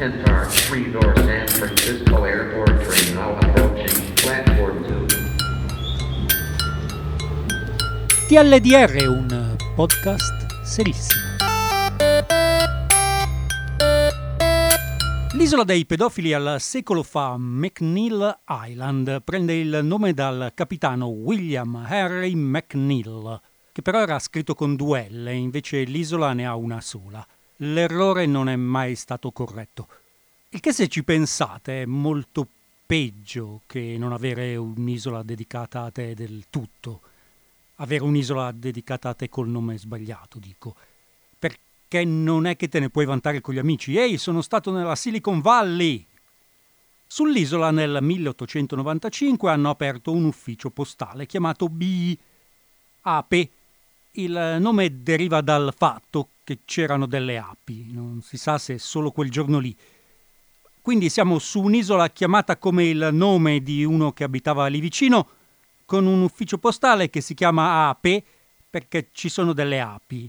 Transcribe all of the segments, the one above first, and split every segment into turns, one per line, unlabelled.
Tentar, Resort San Francisco Airport train now approaching platform 2.
TLDR un podcast serissimo. L'isola dei pedofili al secolo fa, McNeil Island, prende il nome dal capitano William Harry McNeil, che però era scritto con due L, invece l'isola ne ha una sola. L'errore non è mai stato corretto. Il che se ci pensate è molto peggio che non avere un'isola dedicata a te del tutto. Avere un'isola dedicata a te col nome sbagliato, dico. Perché non è che te ne puoi vantare con gli amici. Ehi, sono stato nella Silicon Valley! Sull'isola nel 1895 hanno aperto un ufficio postale chiamato B. Il nome deriva dal fatto che c'erano delle api, non si sa se solo quel giorno lì. Quindi siamo su un'isola chiamata come il nome di uno che abitava lì vicino, con un ufficio postale che si chiama Ape perché ci sono delle api.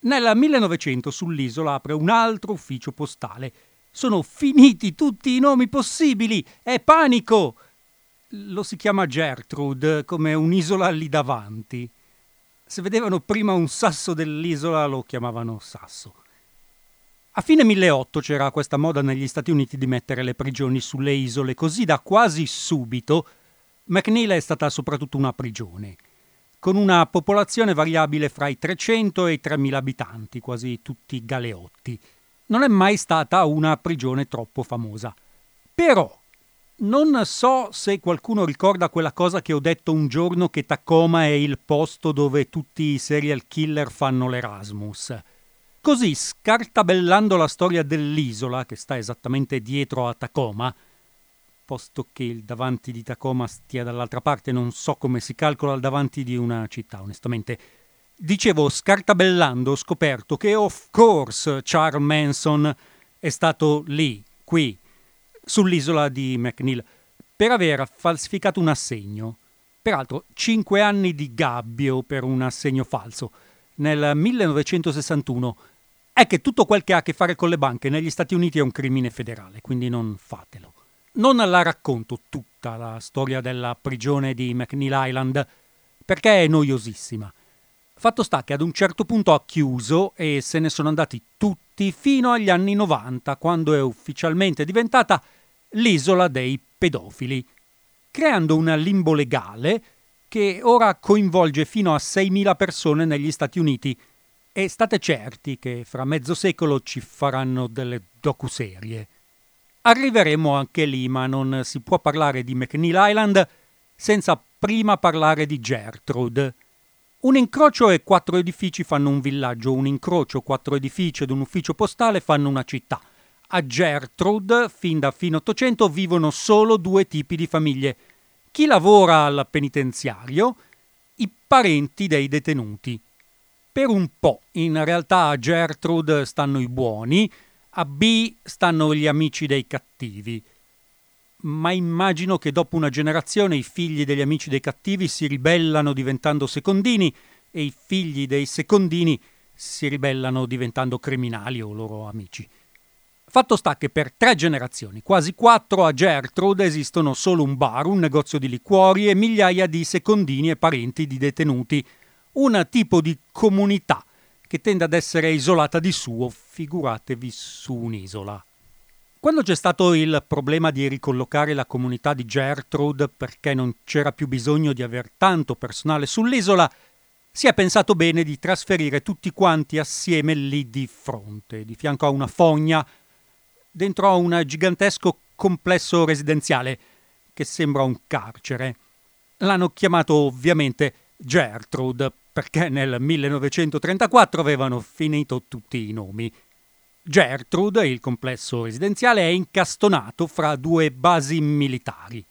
Nel 1900 sull'isola apre un altro ufficio postale. Sono finiti tutti i nomi possibili! È panico! Lo si chiama Gertrude, come un'isola lì davanti. Se vedevano prima un sasso dell'isola lo chiamavano sasso. A fine 1800 c'era questa moda negli Stati Uniti di mettere le prigioni sulle isole, così da quasi subito McNeil è stata soprattutto una prigione, con una popolazione variabile fra i 300 e i 3000 abitanti, quasi tutti galeotti. Non è mai stata una prigione troppo famosa. Però non so se qualcuno ricorda quella cosa che ho detto un giorno che Tacoma è il posto dove tutti i serial killer fanno l'Erasmus. Così, scartabellando la storia dell'isola, che sta esattamente dietro a Tacoma, posto che il davanti di Tacoma stia dall'altra parte, non so come si calcola il davanti di una città, onestamente. Dicevo, scartabellando, ho scoperto che, of course, Charles Manson è stato lì, qui, sull'isola di McNeil per aver falsificato un assegno. Peraltro, cinque anni di gabbio per un assegno falso. Nel 1961 è che tutto quel che ha a che fare con le banche negli Stati Uniti è un crimine federale, quindi non fatelo. Non la racconto tutta la storia della prigione di McNeil Island, perché è noiosissima. Fatto sta che ad un certo punto ha chiuso e se ne sono andati tutti fino agli anni 90, quando è ufficialmente diventata l'isola dei pedofili, creando un limbo legale che ora coinvolge fino a 6.000 persone negli Stati Uniti e state certi che fra mezzo secolo ci faranno delle docuserie. Arriveremo anche lì, ma non si può parlare di McNeil Island senza prima parlare di Gertrude. Un incrocio e quattro edifici fanno un villaggio, un incrocio, quattro edifici ed un ufficio postale fanno una città. A Gertrude, fin da fine Ottocento, vivono solo due tipi di famiglie. Chi lavora al penitenziario, i parenti dei detenuti. Per un po', in realtà a Gertrude stanno i buoni, a B stanno gli amici dei cattivi. Ma immagino che dopo una generazione i figli degli amici dei cattivi si ribellano diventando secondini e i figli dei secondini si ribellano diventando criminali o loro amici. Fatto sta che per tre generazioni, quasi quattro, a Gertrude esistono solo un bar, un negozio di liquori e migliaia di secondini e parenti di detenuti. Un tipo di comunità che tende ad essere isolata di suo, figuratevi su un'isola. Quando c'è stato il problema di ricollocare la comunità di Gertrude perché non c'era più bisogno di aver tanto personale sull'isola, si è pensato bene di trasferire tutti quanti assieme lì di fronte, di fianco a una fogna dentro a un gigantesco complesso residenziale che sembra un carcere. L'hanno chiamato ovviamente Gertrude perché nel 1934 avevano finito tutti i nomi. Gertrude, il complesso residenziale, è incastonato fra due basi militari.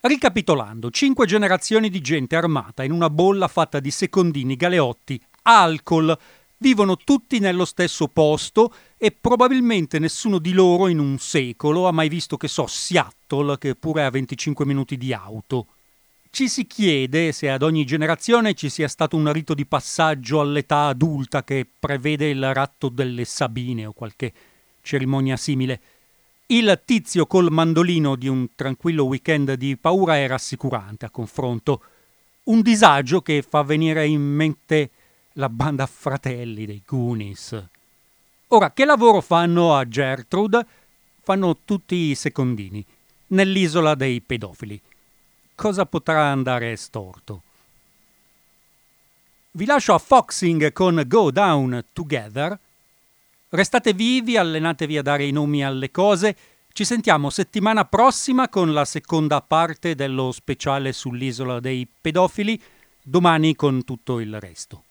Ricapitolando, cinque generazioni di gente armata in una bolla fatta di secondini, galeotti, alcol, vivono tutti nello stesso posto e probabilmente nessuno di loro in un secolo ha mai visto che so Seattle, che pure ha 25 minuti di auto. Ci si chiede se ad ogni generazione ci sia stato un rito di passaggio all'età adulta che prevede il ratto delle Sabine o qualche cerimonia simile. Il tizio col mandolino di un tranquillo weekend di paura è rassicurante a confronto. Un disagio che fa venire in mente la banda fratelli dei Goonies. Ora, che lavoro fanno a Gertrude? Fanno tutti i secondini, nell'isola dei pedofili. Cosa potrà andare storto? Vi lascio a Foxing con Go Down Together. Restate vivi, allenatevi a dare i nomi alle cose. Ci sentiamo settimana prossima con la seconda parte dello speciale sull'isola dei pedofili, domani con tutto il resto.